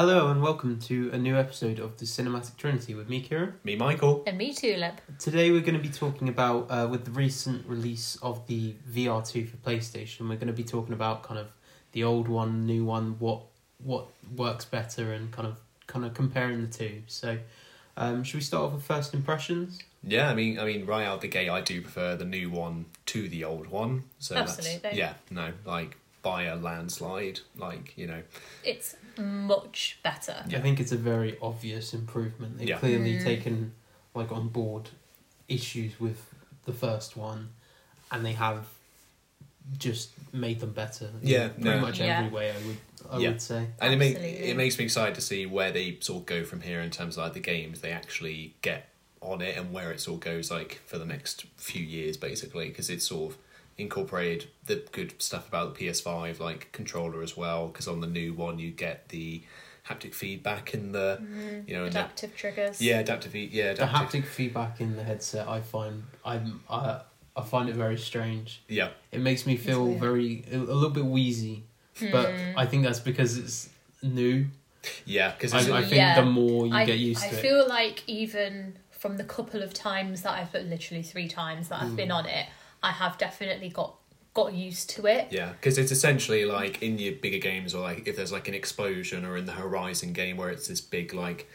Hello and welcome to a new episode of the Cinematic Trinity with me, Kira. Me, Michael. And me too, Lip. Today we're going to be talking about, uh, with the recent release of the VR2 for PlayStation, we're going to be talking about kind of the old one, new one, what what works better, and kind of kind of comparing the two. So, um, should we start off with first impressions? Yeah, I mean, I mean, right out the gate, I do prefer the new one to the old one. So That's, yeah, no, like by a landslide, like you know. It's much better. I think it's a very obvious improvement. They've Yeah. clearly Mm. taken like on board issues with the first one, and they have just made them better. in Yeah, pretty no. much Yeah. every way. I would, I Yeah. would say. And it, make, Absolutely. it makes me excited to see where they sort of go from here in terms of like the games they actually get on it and where it sort of goes like for the next few years basically because it's sort of incorporated the good stuff about the PS5 like controller as well because on the new one you get the haptic feedback in the Mm, you know in the, adaptive triggers. yeah adaptive fe- yeah The haptic feedback in the headset, I find I'm I, I find it very strange. yeah It makes me feel very a, a little bit wheezy, but Mm. I think that's because it's new. yeah because I, I think Yeah. the more you I, get used I to it, I feel like even from the couple of times that I've put literally three times that I've Mm. been on it, I have definitely got got used to it. Yeah, because it's essentially like in your bigger games, or like if there's like an explosion, or in the Horizon game where it's this big like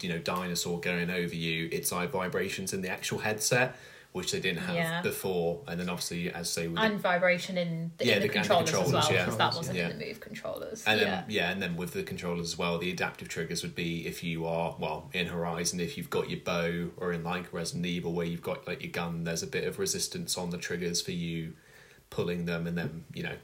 you know dinosaur going over you, it's like vibrations in the actual headset, which they didn't have Yeah. before, and then obviously as say with the, And vibration in the, Yeah, in the, the- controllers, controllers, as well, yeah. because that wasn't Yeah. in the move controllers. and then yeah. yeah. and then with the controllers as well, the adaptive triggers would be if you are well in Horizon, if you've got your bow, or in like Resident Evil where you've got like your gun, there's a bit of resistance on the triggers for you pulling them, and then you know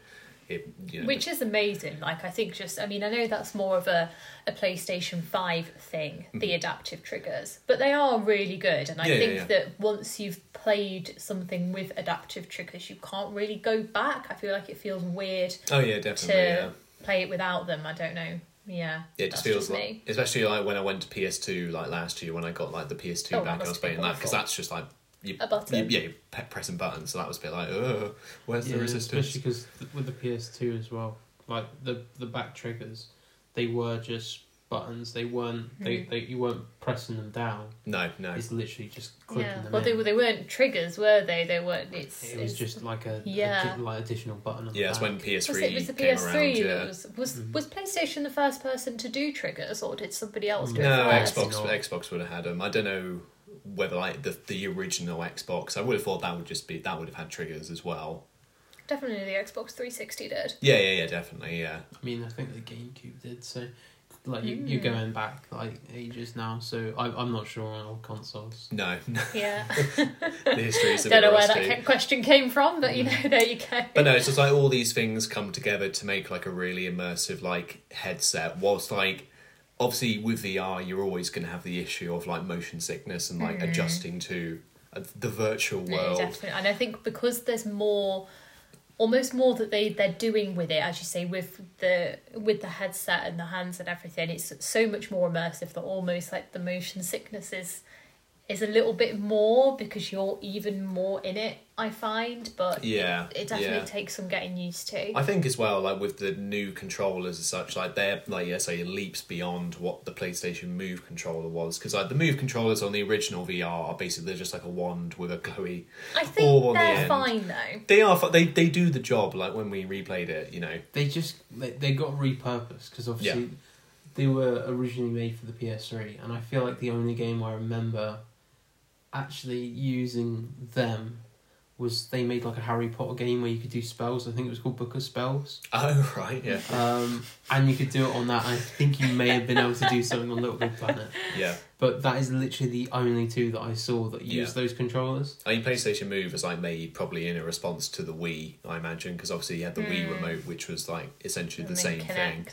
it you know Which is amazing. Like I think just I mean I know that's more of a, a PlayStation Five thing, the adaptive triggers, but they are really good. And I Mm-hmm. Yeah, yeah, think that once you've played something with adaptive triggers, you can't really go back. I feel like it feels weird oh yeah definitely to yeah. play it without them. I don't know. Yeah, Yeah, it just feels like, me. especially like when I went to PS2 like last year when I got like the PS2 Oh, back, I was playing that because that's just like you, A button. you- yeah, you're pressing buttons, so that was a bit like, oh, where's the resistance? especially because with the PS2 as well, like the the back triggers, they were just buttons. They weren't they, Mm. they you weren't pressing them down. No, no, It's literally just clicking Yeah. them. Well, they in. were they weren't triggers, were they? They weren't. It's It was it's- just like a, Yeah. addi- like additional button. On yeah, the it's back. when PS3 Was it was the came PS3 around. Yeah, was was Mhm. was PlayStation the first person to do triggers, or did somebody else do no, it first? Xbox, Xbox would have had them. I don't know whether like the the original Xbox. I would have thought that would just be that would have had triggers as well. Definitely the Xbox 360 did. Yeah, yeah, yeah, definitely, yeah. I mean, I think the GameCube did. So, like you, you're Mm. going back like ages now. So I, I'm not sure on old consoles. No, no Yeah. the history is a Don't bit know where rusty. that question came from, but you know, there you go. But no, it's just like all these things come together to make like a really immersive like headset. Whilst like obviously with VR, you're always going to have the issue of like motion sickness and like Mm. adjusting to uh, the virtual No, world. definitely. And I think because there's more almost more that they they're doing with it as you say with the with the headset and the hands and everything it's so much more immersive that almost like the motion sickness is is a little bit more because you're even more in it i find but Yeah, it definitely yeah. takes some getting used to I think as well, like with the new controllers as such, like they're like yeah, say leaps beyond what the PlayStation Move controller was. Because like the Move controllers on the original VR are basically just like a wand with a glowy. i All think on the they're end. fine though They are they they do the job. Like when we replayed it, you know. They just they, they got repurposed because obviously they were originally made for the PS3, and I feel like the only game I remember actually using them was they made like a Harry Potter game where you could do spells. I think it was called Book of Spells. Oh right, yeah, Um, and you could do it on that. I think you may have been able to do something on LittleBigPlanet, yeah. but that is literally the only two that I saw that use Yeah. those controllers. I mean, PlayStation Move was like made probably in a response to the Wii, I imagine, because obviously you had the Wii Mm. remote, which was like essentially And the then same thing.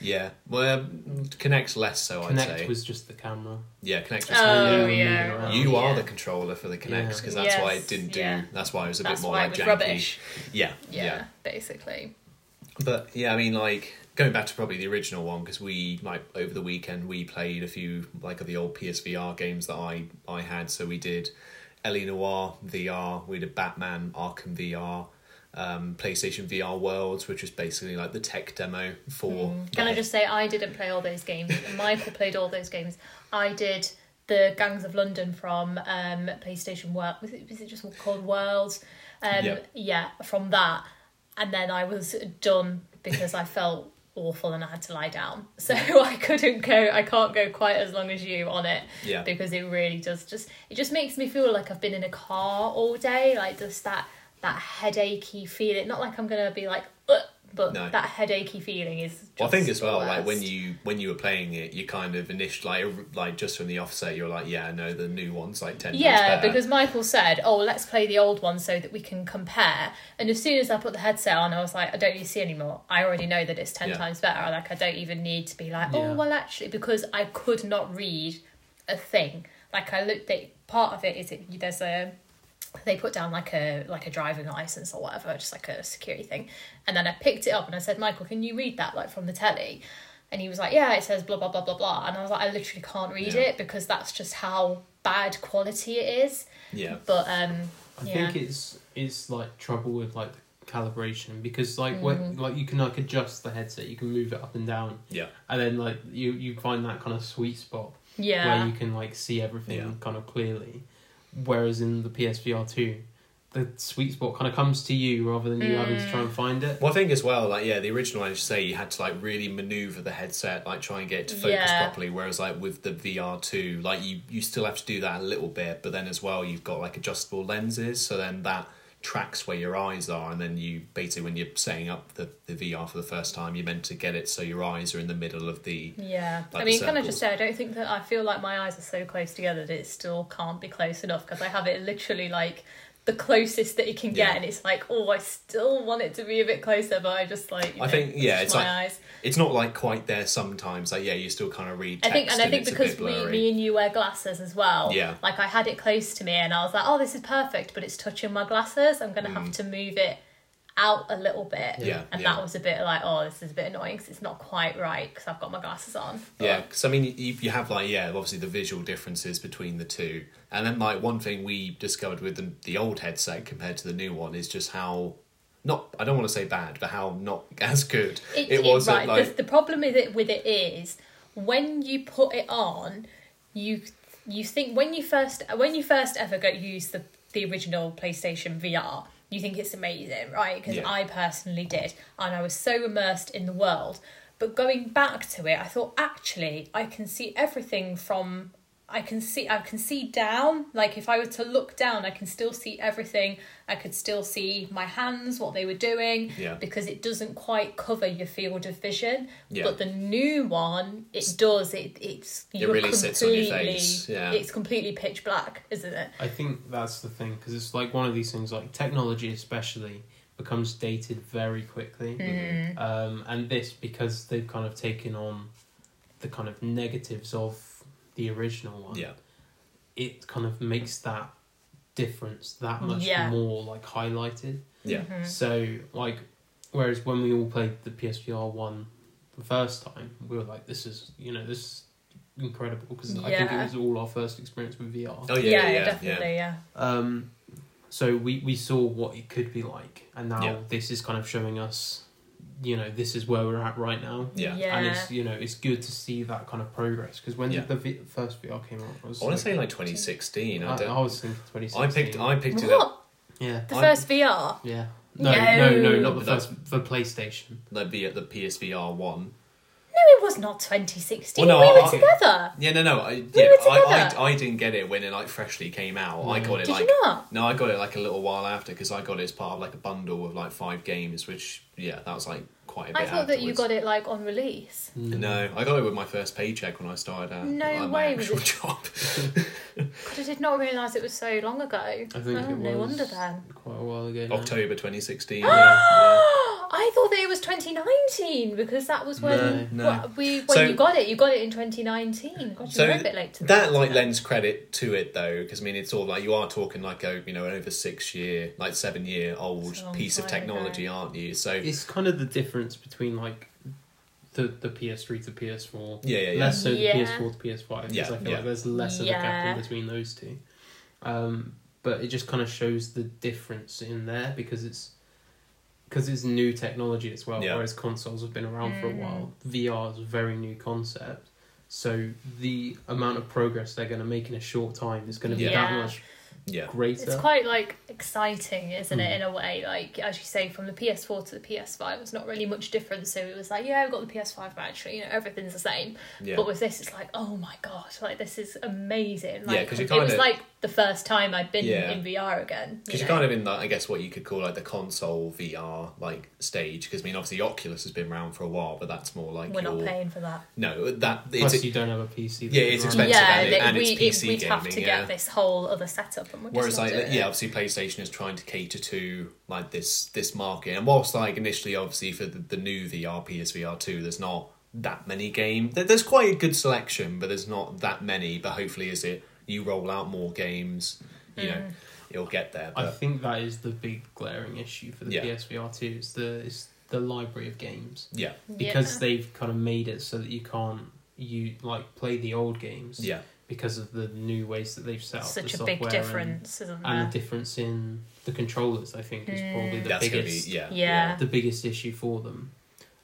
Kinect. Yeah, well, um, Kinect's less so, I'd Kinect say. was just the camera. Yeah, Kinect was. Oh, moving yeah. around. you are yeah. the controller for the Kinect Yeah. because that's why it didn't do. yeah. That's why it was a That's bit more why like it was janky. rubbish. Yeah, Yeah, yeah, basically. But yeah, I mean, like going back to probably the original one because we like over the weekend we played a few like of the old PSVR games that I I had. So we did L.A. Noire VR, we did Batman Arkham VR, um, PlayStation VR Worlds, which was basically like the tech demo for. Mm. Can I just say I didn't play all those games. Michael played all those games. I did the Gangs of London from um, PlayStation World. Was it was it just called Worlds? Um, Yeah. yeah, from that, and then I was done because I felt awful and I had to lie down. So I couldn't go. I can't go quite as long as you on it Yeah. because it really does just it just makes me feel like I've been in a car all day. Like just that that headachy feeling. Not like I'm gonna be like, "Ugh," but No. that headachy feeling is. Just Well, I think as well, like when you when you were playing it, you kind of initially like, like just from the offset, you were like, yeah, no, the new one's like ten. Yeah, because Michael said, "Oh, let's play the old one so that we can compare." And as soon as I put the headset on, I was like, "I don't need to see anymore. I already know that it's ten Yeah. times better. Like, I don't even need to be like, oh, Yeah. oh, well, actually, because I could not read a thing. Like, I looked at part of it is it there's a they put down like a like a driving license or whatever, just like a security thing. And then I picked it up and I said, Michael, can you read that like from the telly? And he was like, Yeah, it says blah blah blah blah blah. And I was like, I literally can't read Yeah. it because that's just how bad quality it is. yeah, But um, I yeah. think it's it's like trouble with like the calibration because like Mm. when, like you can like adjust the headset, you can move it up and down, yeah, and then like you you find that kind of sweet spot yeah, where you can like see everything Yeah. kind of clearly. Whereas in the PSVR two, the sweet spot kind of comes to you rather than you having to Mm. try and find it. Well, I think as well, like yeah, the original I should say you had to like really maneuver the headset, like try and get it to focus Yeah. properly. Whereas like with the VR two, like you you still have to do that a little bit, but then as well you've got like adjustable lenses, so then that tracks where your eyes are, and then you basically when you're setting up the the VR for the first time, you're meant to get it so your eyes are in the middle of the Yeah, Like I mean, can I just say, I don't think that I feel like my eyes are so close together that it still can't be close enough because I have it literally like the closest that it can get, Yeah. and it's like, oh, I still want it to be a bit closer, but I just like. You I know, think, yeah, it's like- eyes. it's not like quite there sometimes. Like yeah, you still kind of read I think, and I think because we, me and you wear glasses as well. Yeah. Like I had it close to me, and I was like, oh, this is perfect, but it's touching my glasses. I'm gonna have mm. to move it out a little bit. Yeah, And yeah. that was a bit like, oh, this is a bit annoying because it's not quite right because I've got my glasses on. Yeah, because I mean, you, you have like yeah, obviously the visual differences between the two, and then like one thing we discovered with the, the old headset compared to the new one is just how not I don't want to say bad, but how not as good It, it, it- was. right. at, like the, the problem with it with it is when you put it on, you you think when you first when you first ever go use the the original PlayStation VR, you think it's amazing, right? Because Yeah. I personally did, and I was so immersed in the world. But going back to it, I thought actually I can see everything from I can see I can see down. Like if I were to look down, I can still see everything. I could still see my hands, what they were doing, Yeah. because it doesn't quite cover your field of vision. Yeah. But the new one, it does. It it's you're really sits on your completely- face, yeah. It's completely pitch black, isn't it? I think that's the thing because it's like one of these things like technology especially becomes dated very quickly Mm. um, and this because they've kind of taken on the kind of negatives of the original one yeah, it kind of makes that difference that much Yeah. more like highlighted yeah, Mm-hmm. so like whereas when we all played the PSVR one the first time we were like this is you know this is incredible because I think it was all our first experience with VR oh yeah, yeah, yeah, definitely, yeah. um, so we we saw what it could be like, and now Yeah. this is kind of showing us, you know, this is where we're at right now. Yeah. And it's you know it's good to see that kind of progress because when Yeah. the v- first VR came out, I was I want like, to say like 2016. I, I, I was thinking twenty I picked I picked it up. What? yeah The I- first VR? yeah no No. no no not the But that's- first for PlayStation. The V the PSVR one. No, it was not 2016. Well, no, we I- were together. Yeah, no, no. I, yeah, were I, together. I, I didn't get it when it like freshly came out. I got it Did like you not? no, I got it like a little while after because I got it as part of like a bundle of like five games, which yeah, that was like quite a bit. I thought that you got it like on release. Mm. No, I got it with my first paycheck when I started out. No like, my way was actual it- job. God, I did not realise it was so long ago. I think oh, it was no wonder then. quite a while ago. now. October 2016. yeah, yeah. I thought that it was 2019 because that was when No, no. what, we when So- you got it. You got it in 2019. God, you So were a bit late to that like wasn't lends credit to it though, because I mean it's all like you are talking like a you know an over six year, like seven year old It's a long piece of technology, ago. aren't you? So It's kind of the difference between like the the PS3 to PS4. yeah, yeah, yeah. Less so Yeah. the PS4 to PS5 because Yeah, I feel yeah. like there's less of a gap in between those two. Um, but it just kind of shows the difference in there because it's because it's new technology as well. Yeah. Whereas consoles have been around for a Mm. while. VR is a very new concept. So the amount of progress they're going to make in a short time is going to be that much Yeah. greater. It's quite like exciting, isn't Mm. it? In a way, like as you say, from the PS4 to the PS5, it's not really much difference. So it was like, yeah, we've got the PS5, but actually, you know, everything's the same. Yeah. But with this, it's like, oh my god, like this is amazing. Yeah, Like 'cause you it was like the first time I'd been Yeah. in VR again. Because you you're kind of in that, I guess, what you could call like the console VR like stage. Because I mean, obviously, Oculus has been around for a while, but that's more like We're your not paying for that. no that Plus, it's you don't have a PC. Yeah, it's expensive. yeah, and it- they- and it's we, PC we'd have to yeah. get this whole other setup, and we're Whereas like yeah, obviously PlayStation is trying to cater to like this this market, and whilst like initially obviously for the, the new VR PSVR two, there's not that many games. There's quite a good selection, but there's not that many. But hopefully, as it you roll out more games, you know, Mm. you'll get there. I think that is the big glaring issue for the Yeah. PSVR two. Is the is the library of games yeah, because yeah. they've kind of made it so that you can't you like play the old games yeah, because of the new ways that they've set up such the a big software and- isn't and, the difference in the controllers. I think is probably the that's gonna be biggest yeah, Yeah. the biggest issue for them.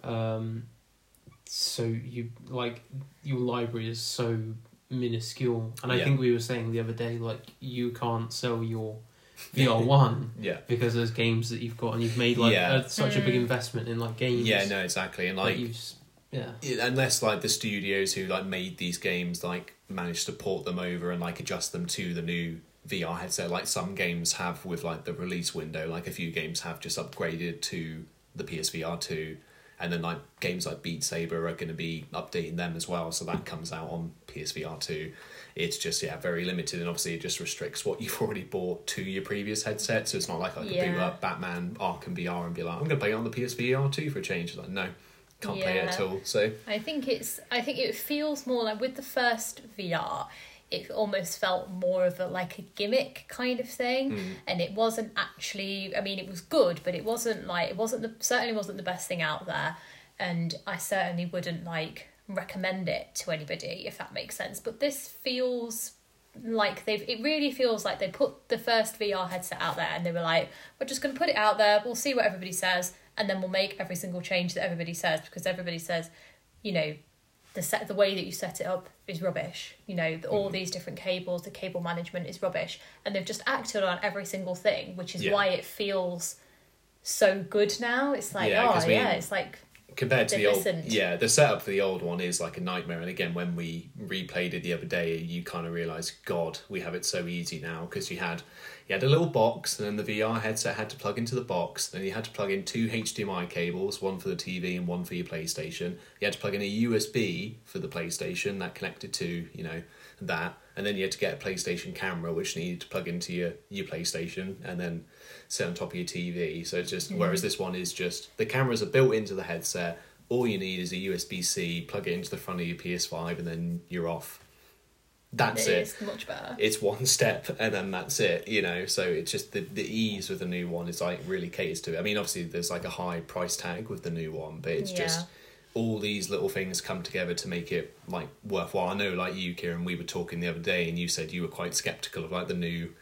Um, so you like your library is so minuscule, and I Yeah. think we were saying the other day like you can't sell your VR one yeah. because there's games that you've got and you've made like Yeah. a, such a big Mm. investment in like games. Yeah, no, exactly, and like like you've s- yeah. it- unless like the studios who like made these games like managed to port them over and like adjust them to the new VR headset like some games have with like the release window. Like a few games have just upgraded to the PSVR 2 and then like games like Beat Saber are going to be updating them as well so that comes out on PSVR 2 it's just yeah very limited and obviously it just restricts what you've already bought to your previous headset so it's not like I could boot Yeah. up Batman Arkham VR and be like I'm going to play it on the PSVR 2 for a change. Like no can't play it at Yeah. all so I think it's. I think it feels more like with the first VR, it almost felt more of a like a gimmick kind of thing, Mm. and it wasn't actually. I mean, it was good, but it wasn't like it wasn't the certainly wasn't the best thing out there, and I certainly wouldn't like recommend it to anybody if that makes sense. But this feels like they've it really feels like they put the first VR headset out there and they were like, we're just gonna put it out there, we'll see what everybody says, and then we'll make every single change that everybody says because everybody says, you know, the set the way that you set it up is rubbish. You know, the, all Mhm. these different cables, the cable management is rubbish. And they've just acted on every single thing, which is Yeah. why it feels so good now. It's like, Yeah, oh yeah, it's like compared to the old listened. yeah the setup for the old one is like a nightmare. And again when we replayed it the other day you kind of realize god we have it so easy now. Because you had you had a little box and then the vr headset had to plug into the box then you had to plug in two hdmi cables one for the tv and one for your playstation. You had to plug in a usb for the playstation that connected to you know that and then you had to get a playstation camera which needed to plug into your your playstation and then sit on top of your TV. So it's just whereas this one is just the cameras are built into the headset. All you need is a USB C, plug it into the front of your PS5, and then you're off. That's it it. is much better. It's one step, and then that's it. You know, so it's just the the ease with the new one is like really caters to it. I mean, obviously there's like a high price tag with the new one, but it's just Yeah. All these little things come together to make it like worthwhile. I know, like you, Kieran, we were talking the other day, and you said you were quite skeptical of like the new,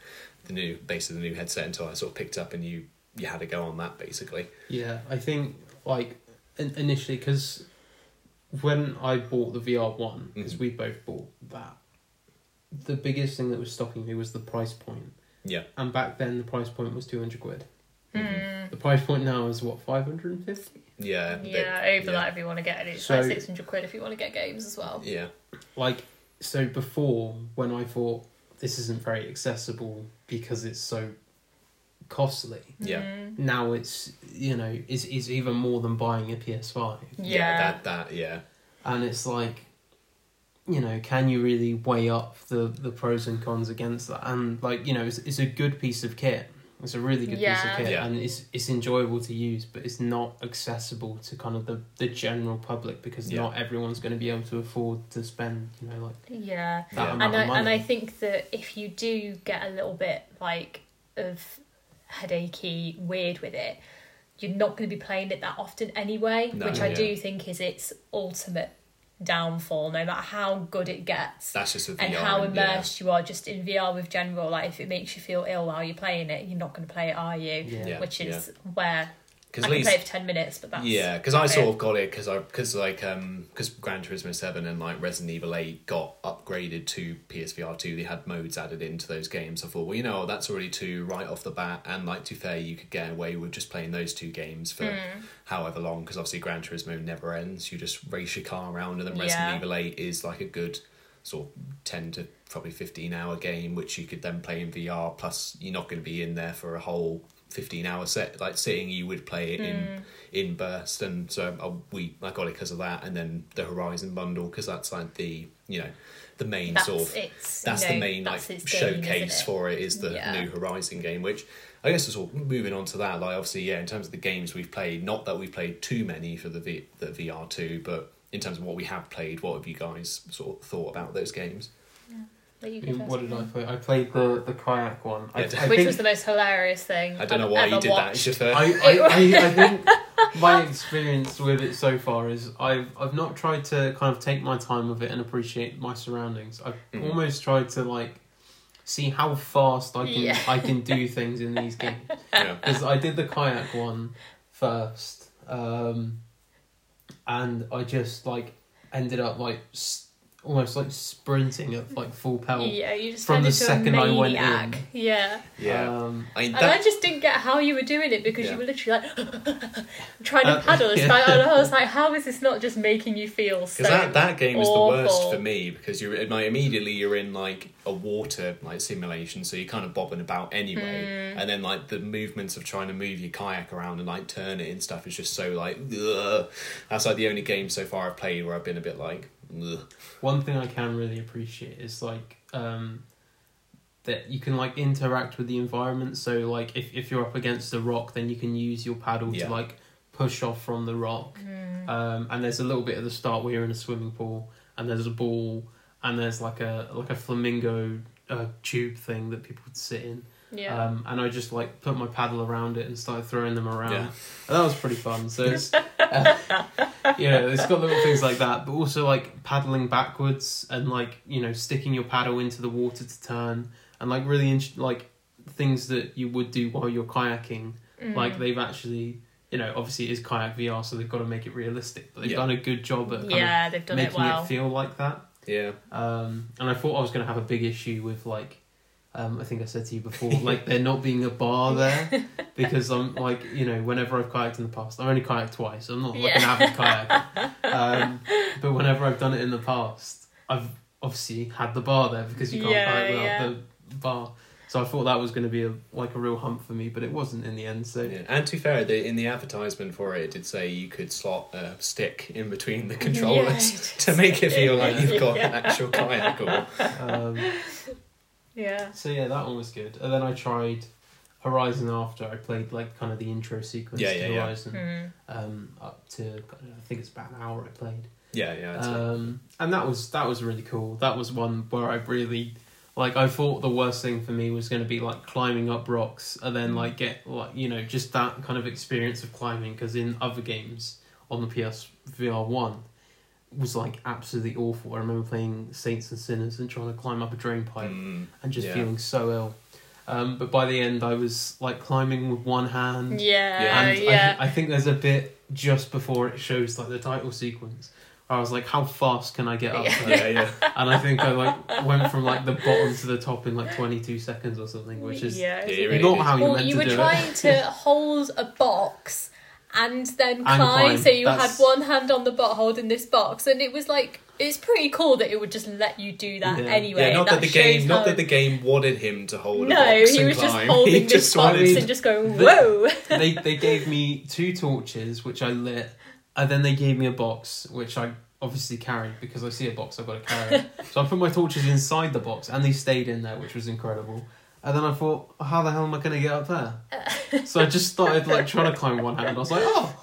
the new basically the new headset until I sort of picked up and you you had to go on that basically. Yeah, I think like in- initially because when I bought the VR one, because Mhm. we both bought that, the biggest thing that was stopping me was the price point. Yeah. And back then, the price point was two hundred quid. Mm. The price point now is what five hundred and fifty. Yeah. a bit- Yeah, over yeah. that if you want to get it. It's So- like 600 quid if you want to get games as well. Yeah. Like so, before when I thought this isn't very accessible because it's so costly. Yeah. Mm. Now it's you know is is even more than buying a PS Five. Yeah. That that yeah. and it's like you know can you really weigh up the the pros and cons against that and like you know it's, it's a good piece of kit it's a really good piece of kit Yeah. and it's it's enjoyable to use but it's not accessible to kind of the the general public because Yeah. not everyone's going to be able to afford to spend you know like Yeah. that Yeah. amount and I, money and I think that if you do get a little bit like of headachy weird with it, you're not going to be playing it that often anyway, No, which I yeah. do think is its ultimate downfall. No matter how good it gets. That's just a VR. and how yeah. immersed you are just in VR with general, like if it makes you feel ill while you're playing it, you're not going to play it, are you? yeah, Yeah. Which is where because I least play it for ten minutes, but that's yeah, because I sort it. of got it because I because like um because Gran Turismo Seven and like Resident Evil Eight got upgraded to PSVR two. They had modes added into those games. I thought, well, you know, that's already two right off the bat. And like to fair, you could get away with just playing those two games for Hmm. however long because obviously Gran Turismo never ends. You just race your car around, and then Resident Yeah. Evil Eight is like a good sort of ten to probably fifteen hour game, which you could then play in VR. Plus, you're not going to be in there for a whole. 15 hour set like sitting you would play it Hmm. in in burst and so I, we I got it because of that and then the Horizon bundle because that's like the you know the main That's sort of its, that's you the main that's like game, showcase for it is the Yeah. new Horizon game which I guess is sort of moving on to that like obviously yeah in terms of the games we've played not that we've played too many for the v, the VR two but in terms of what we have played what have you guys sort of thought about those games what did I play? I played the the kayak one. I, I Which think, was the most hilarious thing I don't know why you did that watched. it's just a I, I, I, I think my experience with it so far is I've I've not tried to kind of take my time with it and appreciate my surroundings. I've Mhm. almost tried to like see how fast I can Yeah. I can do things in these games yeah. because I did the kayak one first, um, and I just like ended up like s- almost like sprinting at like full pelt. Yeah, you just From turned the into second a I went maniac. Yeah. yeah Um, I mean And I just didn't get how you were doing it because Yeah. you were literally like trying to Uh, paddle. It's yeah. and I was like, how is this not just making you feel so? Because that, that game is the worst for me because you're like, immediately you're in like a water like simulation, so you're kind of bobbing about anyway, Hmm. and then like the movements of trying to move your kayak around and like turn it and stuff is just so like ugh. that's like the only game so far I've played where I've been a bit like ugh. one thing I can really appreciate is like um, that you can like interact with the environment. So like if, if you're up against a rock, then you can use your paddle Yeah. to like push off from the rock. Um, and there's a little bit at the start where you're in a swimming pool, and there's a ball, and there's like a like a flamingo uh, tube thing that people would sit in. Yeah. Um, and I just like put my paddle around it and started throwing them around. Yeah. And that was pretty fun. So it's you know, it's got little things like that, but also like paddling backwards and like you know sticking your paddle into the water to turn and like really int- like things that you would do while you're kayaking. Mm. Like they've actually. You know, obviously it is kayak VR, so they've got to make it realistic. But they've Yeah. done a good job at kind yeah, they've of done it making well. it feel like that. yeah Um, and I thought I was going to have a big issue with like, um, I think I said to you before, like there not being a bar there because I'm like, you know, whenever I've kayaked in the past, I've only kayaked twice. I'm not like an avid kayaker, um, but whenever I've done it in the past, I've obviously had the bar there because you can't Yeah, kayak without yeah. the bar. So I thought that was going to be a like a real hump for me, but it wasn't in the end. So yeah and to be fair the, in the advertisement for it it did say you could slot a stick in between the controllers it to make it feel like you've got an actual kayak or um, Yeah. So yeah, that one was good. And then I tried Horizon after I played like kind of the intro sequence Yeah, to yeah, yeah. Horizon. Mm. Um, up to I think it's about an hour I played. yeah yeah it's Um, and that was that was really cool. That was one where I really like. I thought the worst thing for me was going to be like climbing up rocks and then like get like you know just that kind of experience of climbing because in other games on the PS VR one was like absolutely awful. I remember playing Saints and Sinners and trying to climb up a drain pipe Mm, and just Yeah. feeling so ill. Um, but by the end, I was like climbing with one hand. Yeah, and yeah. I, I think there's a bit just before it shows like the title sequence. Where I was like, how fast can I get up Yeah. there? yeah yeah And I think I like went from like the bottom to the top in like 22 seconds or something, which is yeah, Yeah, it's you a really bit- not how you well, meant you to do it. You were trying to hold a box and then climb, climb. so you That's- had one hand on the bot holding this box, and it was like it's pretty cool that it would just let you do that Yeah. anyway. yeah, not and that the game, not that the game wanted him to hold. It. No, he and was just climb. holding He this just box wanted- and just going, The- "Whoa!" they they gave me two torches which I lit, and then they gave me a box which I obviously carried because I see a box I've got to carry. it. so I put my torches inside the box, and they stayed in there, which was incredible. And then I thought, how the hell am I going to get up there? Uh, so I just started like trying to climb one hand. I was like, oh,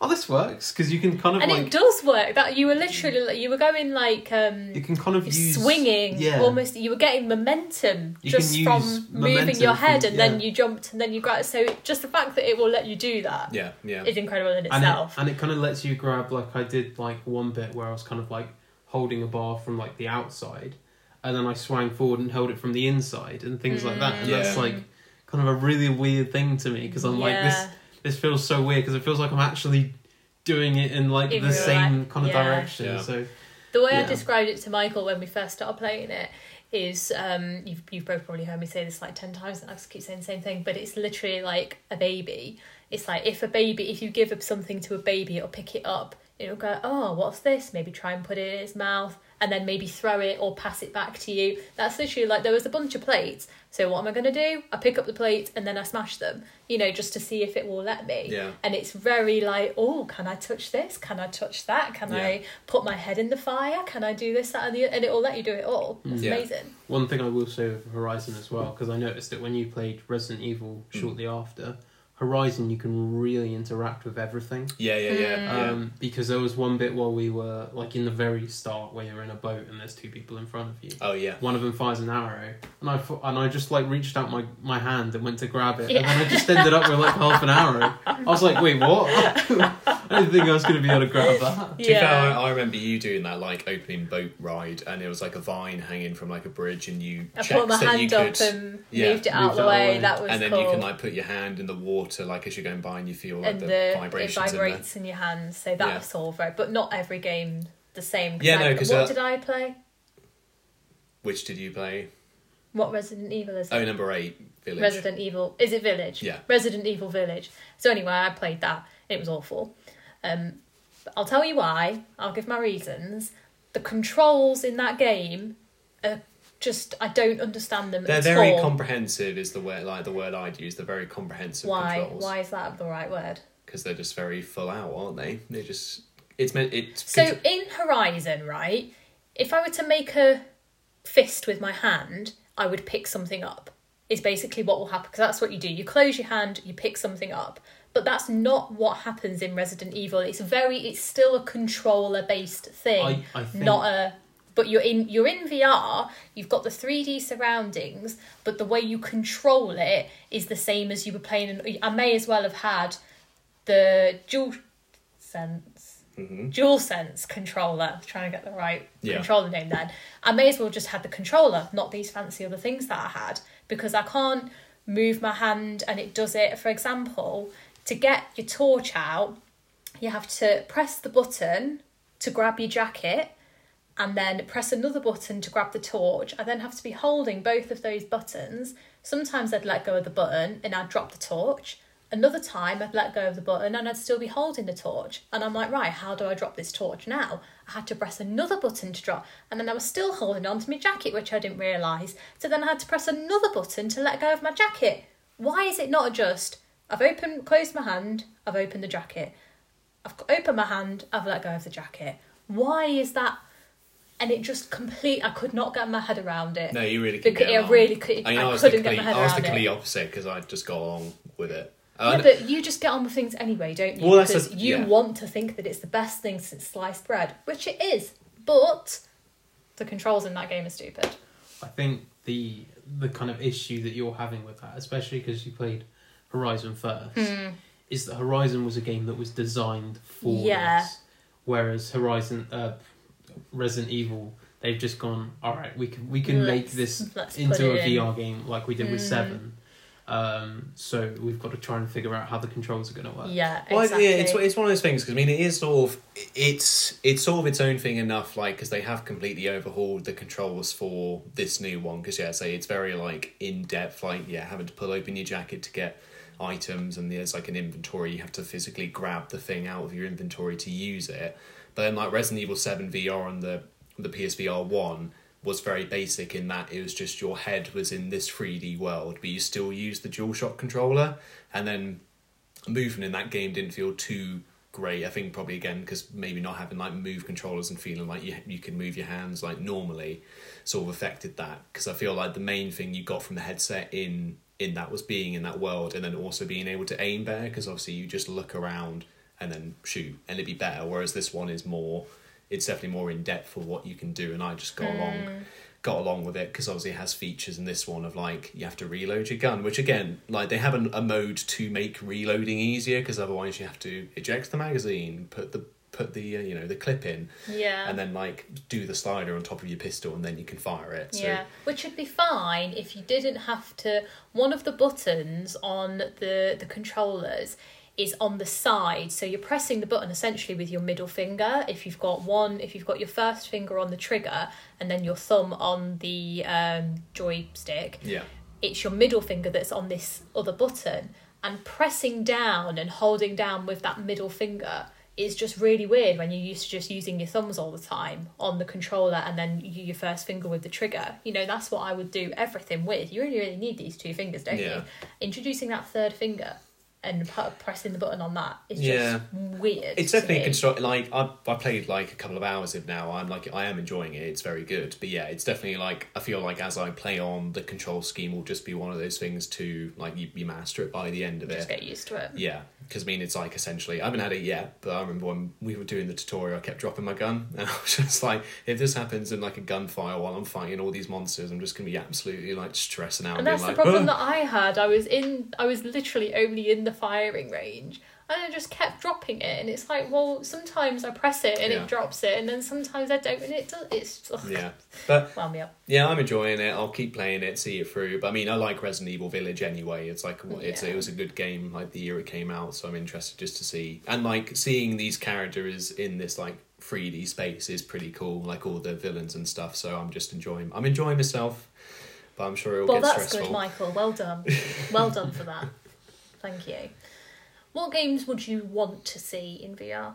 oh, this works because you can kind of and like it does work. That you were literally like, you were going like um you can kind of use swinging yeah. almost you were getting momentum You just from use moving your head from- and then you jumped and then you grabbed. so just the fact that it will let you do that, Yeah, yeah. is incredible in and it, itself and it kind of lets you grab like I did like one bit where I was kind of like holding a bar from like the outside, and then I swung forward and held it from the inside and things like that. And that's Yeah. like kind of a really weird thing to me because I'm like this. This feels so weird because it feels like I'm actually doing it in like In the same life, kind of yeah. direction. Yeah. So The way I described it to Michael when we first started playing it is um, you've you've both probably heard me say this like ten times and I just keep saying the same thing, but it's literally like a baby. It's like if a baby if you give up something to a baby, it'll pick it up, it'll go, Oh, what's this? Maybe try and put it in its mouth and then maybe throw it or pass it back to you. That's literally like there was a bunch of plates. So what am I gonna do? I pick up the plates and then I smash them, you know, just to see if it will let me. Yeah. And it's very like, oh, can I touch this? Can I touch that? Can I put my head in the fire? Can I do this, that, and the and it will let you do it all. It's Yeah. amazing. one thing I will say with Horizon as well, because I noticed that when you played Resident Evil Mm. shortly after, Horizon you can really interact with everything. Yeah, yeah, yeah. Mm. yeah. Um, because there was one bit while we were like in the very start where you're in a boat and there's two people in front of you. oh yeah. One of them fires an arrow, and I thought, and I just like reached out my, my hand and went to grab it, Yeah. and then I just ended up with like half an arrow. I was like, wait, what? I didn't think I was going to be able to grab that. To be fair, I, Yeah. I remember you doing that like opening boat ride, and it was like a vine hanging from like a bridge, and you I checked put my that you hand could, up and yeah, moved it out moved of the out of the way. way. That was and then cool. you can like put your hand in the water, like as you're going by, and you feel like and the, the, it vibrations in vibrates in, your hands, so that Yeah. was all right. But not every game the same. Yeah, I- no, 'cause, what uh, did I play? Which did you play? What Resident Evil is? it? Oh, number eight, Village. Resident Evil. Is it Village? Yeah. Resident Evil Village. So anyway, I played that. It was awful. Um, I'll tell you why. I'll give my reasons. The controls in that game are just I don't understand them They're very all. comprehensive, is the word like the word I'd use. They're very comprehensive why? controls Why is that the right word? because they're just very full out, aren't they? They're just it's meant it's So in Horizon, right? If I were to make a fist with my hand, I would pick something up. Is basically what will happen because that's what you do. You close your hand, you pick something up. But that's not what happens in Resident Evil. It's very it's still a controller based thing, I, I think not a but you're in you're in VR, you've got the 3D surroundings, but the way you control it is the same as you were playing in, I may as well have had the dual sense Mhm. DualSense controller trying to get the right Yeah. controller name then i may as well just had the controller not these fancy other things that i had because i can't move my hand and it does it for example to get your torch out you have to press the button to grab your jacket and then press another button to grab the torch. I then have to be holding both of those buttons. Sometimes I'd let go of the button and I'd drop the torch. Another time I'd let go of the button and I'd still be holding the torch. And I'm like, right, how do I drop this torch now? I had to press another button to drop. And then I was still holding on to my jacket, which I didn't realise. So then I had to press another button to let go of my jacket. Why is it not just I've opened closed my hand, I've opened the jacket. I've opened my hand, I've let go of the jacket. Why is that and it just complete. I could not get my head around it. No, you really could Because get I really could. I, mean, I, I was couldn't get my complete, head I was the complete opposite because I just got along with it. Yeah, And- but you just get on with things anyway, don't you? Well, because the- you yeah. want to think that it's the best thing since sliced bread, which it is. But the controls in that game are stupid. I think the the kind of issue that you're having with that, especially because you played Horizon first, Hmm. is that Horizon was a game that was designed for Yeah. this, whereas Horizon, uh, Resident Evil, they've just gone. All right, we can we can make Let's- this into a in." VR game like we did with Mm. Seven. Um, so we've got to try and figure out how the controls are going to work. Yeah, Well, exactly. yeah, it's it's one of those things because I mean it is sort of it's it's sort of its own thing enough like because they have completely overhauled the controls for this new one because yeah, say it's very like in depth like yeah having to pull open your jacket to get items and there's like an inventory you have to physically grab the thing out of your inventory to use it. But then like Resident Evil Seven VR on the the PSVR one was very basic in that it was just your head was in this 3D world, but you still use the DualShock controller, and then movement in that game didn't feel too great. I think probably again because maybe not having like move controllers and feeling like you you can move your hands like normally sort of affected that. Because I feel like the main thing you got from the headset in in that was being in that world and then also being able to aim better because obviously you just look around and then shoot and it'd be better. Whereas this one is more, it's definitely more in depth for what you can do, and I just got along mm. got along with it because obviously it has features in this one of like you have to reload your gun which again like they have a, a mode to make reloading easier because otherwise you have to eject the magazine put the put the uh, you know the clip in yeah. and then like do the slider on top of your pistol and then you can fire it so Yeah, which would be fine if you didn't have to. One of the buttons on the the controllers is on the side. So you're pressing the button essentially with your middle finger. If you've got one, if you've got your first finger on the trigger and then your thumb on the um, joystick, Yeah. it's your middle finger that's on this other button. And pressing down and holding down with that middle finger is just really weird when you're used to just using your thumbs all the time on the controller and then you, your first finger with the trigger. You know, that's what I would do everything with. You really, really need these two fingers, don't Yeah. you? Introducing that third finger and pu- pressing the button on that is Yeah. just weird. It's definitely construct like I I played like a couple of hours of now. I'm like I am enjoying it. It's very good. But yeah, it's definitely like I feel like as I play on, the control scheme will just be one of those things to like you, you master it by the end of Just it. Just get used to it. Yeah, because I mean it's like essentially I haven't had it yet, but I remember when we were doing the tutorial, I kept dropping my gun, and I was just like, if this happens in like a gunfire while I'm fighting all these monsters, I'm just gonna be absolutely like stressing out. And being that's the problem that I had. I was in, I was literally only in the firing range, and I just kept dropping it. And it's like, well, sometimes I press it and Yeah. it drops it, and then sometimes I don't, and it does. It's ugh, Yeah, but wound me up. Yeah, I'm enjoying it. I'll keep playing it, see it through. But I mean, I like Resident Evil Village anyway. It's like mm, it's Yeah. it was a good game like the year it came out, so I'm interested just to see and like seeing these characters in this like 3D space is pretty cool. Like all the villains and stuff. So I'm just enjoying. I'm enjoying myself, but I'm sure it'll Well, get that's good, Michael. Well done. well done for that. Thank you. What games would you want to see in VR?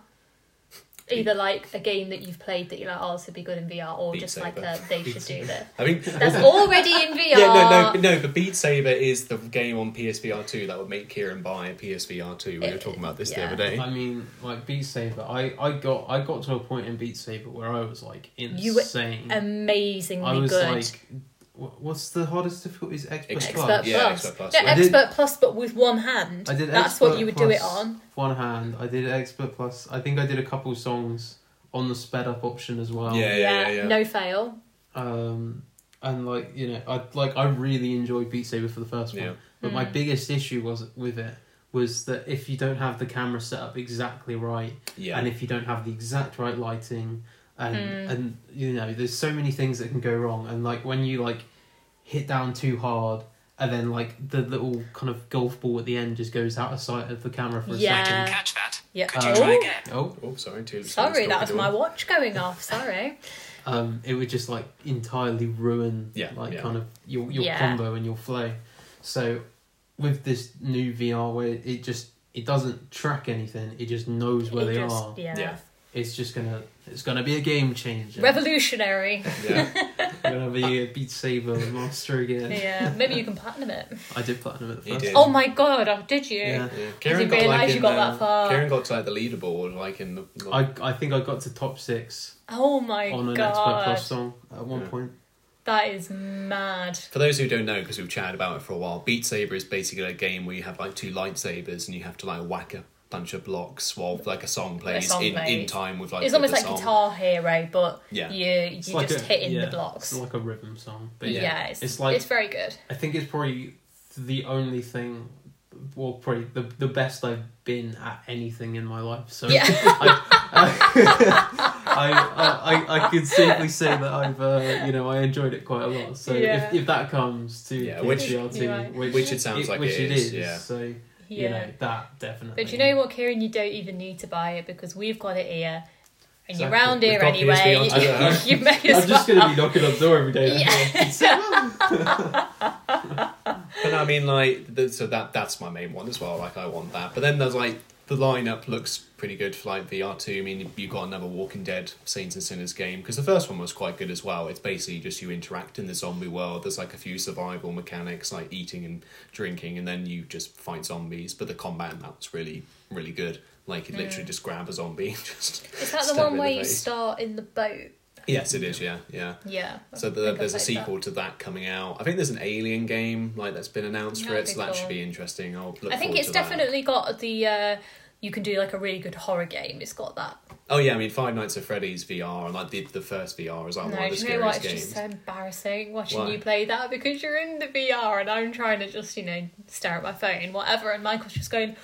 Either like a game that you've played that you're like, oh, this would be good in VR, or Beat just like Saber. a they should do this. I mean, That's already in VR. yeah, no, no, no. But Beat Saber is the game on PSVR two that would make Kieran buy a PSVR two. We were talking about this yeah. the other day. I mean, like Beat Saber. I, I got I got to a point in Beat Saber where I was like You were insane. Amazingly I was good. like, wh- what's the hardest difficulty? Is expert, Expert, plus. Expert yeah, Expert Plus, yeah. I did- Expert Plus, but with one hand. I did. That's what you would do it on. One hand. I did expert plus. I think I did a couple songs on the sped up option as well. Yeah, yeah, yeah. No fail. Um, and like you know, I like I really enjoyed Beat Saber for the first one. Yeah. But my Mm. biggest issue was with it was that if you don't have the camera set up exactly right, Yeah, and if you don't have the exact right lighting, and Mm. and you know, there's so many things that can go wrong. And like when you like hit down too hard. And then, like the little kind of golf ball at the end just goes out of sight of the camera for a Yeah. second. Catch that. Yeah. Could you oh, try again? Oh, Oh, sorry. Too, sorry, that was my watch going off. Sorry. um, it would just like entirely ruin Yeah, like yeah. kind of your your Yeah. combo and your flow. So with this new VR where it just it doesn't track anything, it just knows where It they just- are. Yeah. Yeah. It's just gonna it's gonna be a game changer. Revolutionary. Yeah. gonna be a Beat Saber master again. yeah. Maybe you can platinum it. I did platinum it You first. did. Oh my god, oh, did you? Yeah. Yeah, Did you got like realise in you got the, that um, far? Karen got to like the leaderboard, like in the. I Like, I think I got to top six Oh my on an Expert god. Plus song at one Yeah. point. That is mad. for those who don't know, because we've chatted about it for a while, Beat Saber is basically a game where you have like two lightsabers and you have to like whack a bunch of blocks while like a song plays song in, in time with like it's the, almost the like song. Guitar Hero, but Yeah. you It's you like just a- hitting yeah, the blocks. It's like a rhythm song, but yeah, yeah, it's, it's like it's very good. I think it's probably the only thing, well, probably the the best I've been at anything in my life. So Yeah. I, I, I, I, I could safely say that I've, uh, you know, I enjoyed it quite a lot. So Yeah. if, if that comes to Yeah, which- PSVR You're right. which, Which it sounds like which it it is, is, yeah. So you Yeah. know that definitely. But you know what, Kieran? You don't even need to buy it because we've got it here. And you're Exactly. round here anyway. PSVR You, you may as I'm just well. gonna be knocking on the door every day. Yeah. But I mean, like, so that that's my main one as well. Like, I want that. But then there's like the lineup looks pretty good for like VR two. I mean, you got another Walking Dead Saints and Sinners game because the first one was quite good as well. It's basically just you interact in the zombie world. There's like a few survival mechanics like eating and drinking, and then you just fight zombies. But the combat in that was really really good. Like, you literally just grab a zombie, and just Is that the one where the you start in the boat? Yes, it is. Yeah, yeah. Yeah. So the, there's a played that. sequel to that coming out. I think there's an Alien game like that's been announced for it, so be that should be interesting. I'll look I think it's to that. definitely got the. Uh, you can do like a really good horror game. It's got that. Oh yeah, I mean Five Nights at Freddy's VR and like the the first VR is like no, one of the know what? It's games. just so embarrassing watching Why? you play that because you're in the VR and I'm trying to just you know stare at my phone, whatever, and Michael's just going.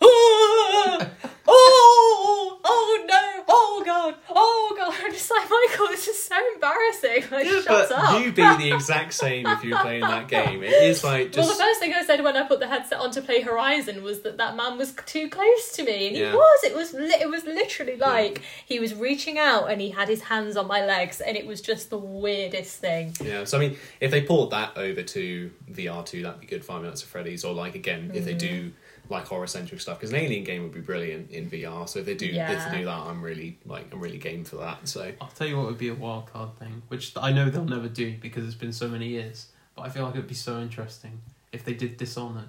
Oh, oh, oh no, oh god, oh god. I'm just like, Michael, this is so embarrassing. Like, Yeah, shut but up. you be the exact same if you were playing that game. It is like Well, the first thing I said when I put the headset on to play Horizon was that that man was too close to me, and Yeah. he was. It was. Li- it was literally like he was reaching out and he had his hands on my legs, and it was just the weirdest thing. yeah. So I mean, if they port that over to VR two, that'd be good. Five Nights at Freddy's, or like again, if they Mm. do like horror centric stuff, because an Alien game would be brilliant in VR. So if they do, Yeah. They do that, I'm really like I'm really game for that. So I'll tell you what would be a wild card thing, which I know they'll never do because it's been so many years. But I feel like it'd be so interesting if they did Dishonored.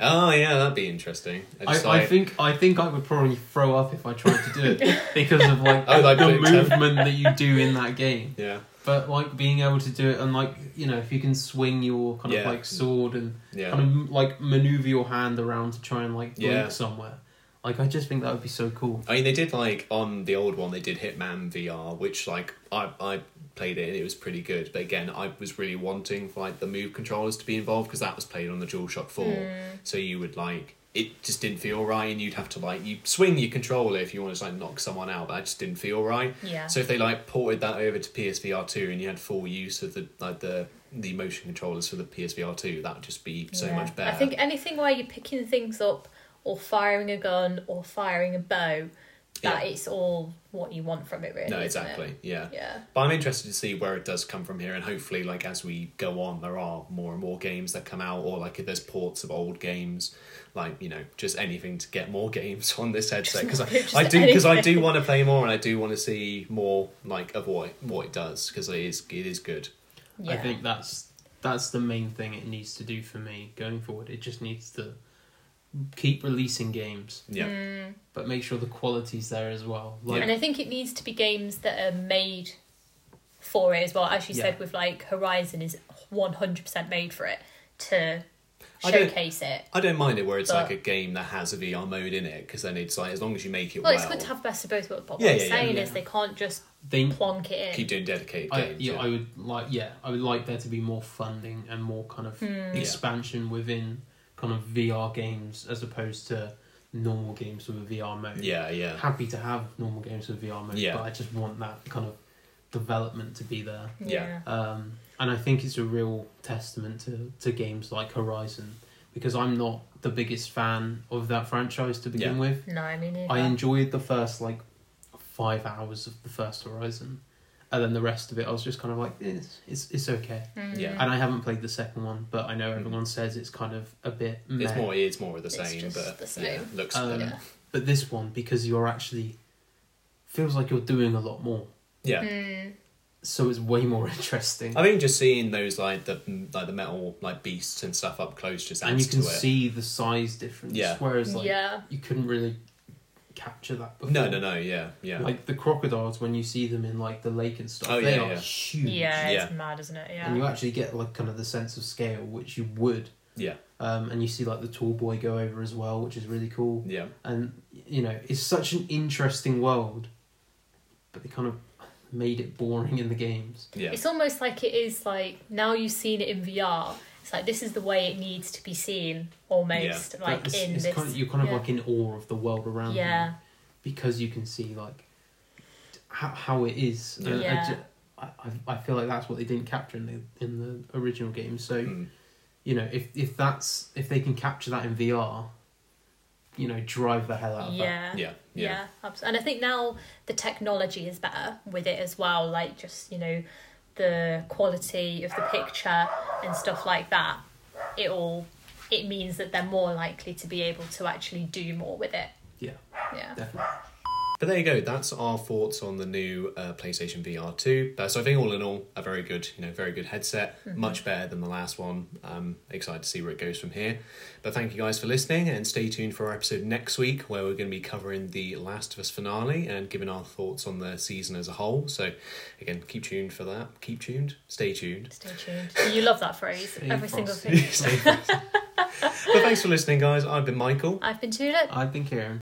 oh yeah, that'd be interesting. I, I like- think I think I would probably throw up if I tried to do it because of like, Oh, like the movement that you do in that game. yeah, But like being able to do it and like you know if you can swing your kind of like sword and yeah. kind of like maneuver your hand around to try and like blink Yeah. somewhere, like I just think that would be so cool. I mean, they did like on the old one. They did Hitman VR, which like I I played it and it was pretty good. But again, I was really wanting for like the move controllers to be involved because that was played on the DualShock Four. Hmm. So you would like it just didn't feel right, and you'd have to like you swing your controller if you wanted to like knock someone out. But that just didn't feel right. Yeah. So if they like ported that over to PSVR two and you had full use of the like the the motion controllers for the PSVR two, that would just be so Yeah. much better. I think anything where you're picking things up or firing a gun or firing a bow, that Yeah. it's all what you want from it, really. no, isn't it? exactly. Yeah. Yeah. But I'm interested to see where it does come from here, and hopefully, like as we go on, there are more and more games that come out, or like if there's ports of old games, like you know, just anything to get more games on this headset because I, I do because I do want to play more, and I do want to see more like of what what it does because it is it is good. Yeah. I think that's that's the main thing it needs to do for me going forward. It just needs to keep releasing games, Yeah, Mm. but make sure the quality's there as well. Like And I think it needs to be games that are made for it as well. As you Yeah. said, with like Horizon is one hundred percent made for it to I don't- showcase it. I don't mind it where it's But- like a game that has a VR mode in it because then it's like as long as you make it Well, well, it's good to have best of both worlds. But what Yeah, I'm yeah, yeah, saying yeah. is they can't just they, plonk it in. keep doing dedicated I, games. yeah, yeah. I would like yeah, I would like there to be more funding and more kind of Hmm. expansion within kind of VR games as opposed to normal games with a VR mode. yeah, yeah, Happy to have normal games with VR mode, Yeah. but I just want that kind of development to be there. Yeah. Um, and I think it's a real testament to, to games like Horizon because I'm not the biggest fan of that franchise to begin Yeah. with. No, I mean. I enjoyed the first like five hours of the first Horizon, and then the rest of it I was just kind of like it's it's, it's okay. Mm. Yeah. And I haven't played the second one, but I know everyone says it's kind of a bit. Mm. It's more it's more of the It's same, just but the same. yeah, looks Um, Yeah. But this one, because you're actually feels like you're doing a lot more, yeah. Mm. so it's way more interesting. I think just seeing those like the like the metal like beasts and stuff up close just adds and you can to it. see the size difference. Yeah. Whereas like yeah. you couldn't really capture that before. No, no, no. Yeah, yeah, Like the crocodiles when you see them in like the lake and stuff, Oh, they yeah, are yeah. huge. Yeah, it's Yeah. mad, isn't it? Yeah. And you actually get like kind of the sense of scale which you would. yeah, Um, and you see like the tall boy go over as well, which is really cool. yeah, And you know, it's such an interesting world, but they kind of made it boring in the games. yeah. It's almost like it is like now you've seen it in VR. It's like this is the way it needs to be seen, almost like It's- in it's this. kind of, you're kind of yeah. like in awe of the world around you yeah, because you can see like how, how it is. And I Yeah. ju- I, I, I feel like that's what they didn't capture in the in the original game. So Mm. you know, if if that's if they can capture that in VR, you know, drive the hell out of that. yeah, yeah, yeah, yeah, And I think now the technology is better with it as well. Like just you know, the quality of the picture and stuff like that. It all it means that they're more likely to be able to actually do more with it. Yeah, Yeah. definitely. But there you go. That's our thoughts on the new uh, PlayStation VR two. Uh, so I think all in all, a very good, you know, very good headset. Mm-hmm. Much better than the last one. Um, excited to see where it goes from here. But thank you guys for listening, and stay tuned for our episode next week, where we're going to be covering the Last of Us finale and giving our thoughts on the season as a whole. So again, keep tuned for that. Keep tuned. Stay tuned. Stay tuned. You love that phrase. Stay Every single thing. Stay fast. but thanks for listening, guys. I've been Michael. I've been Tulip. I've been Kieran.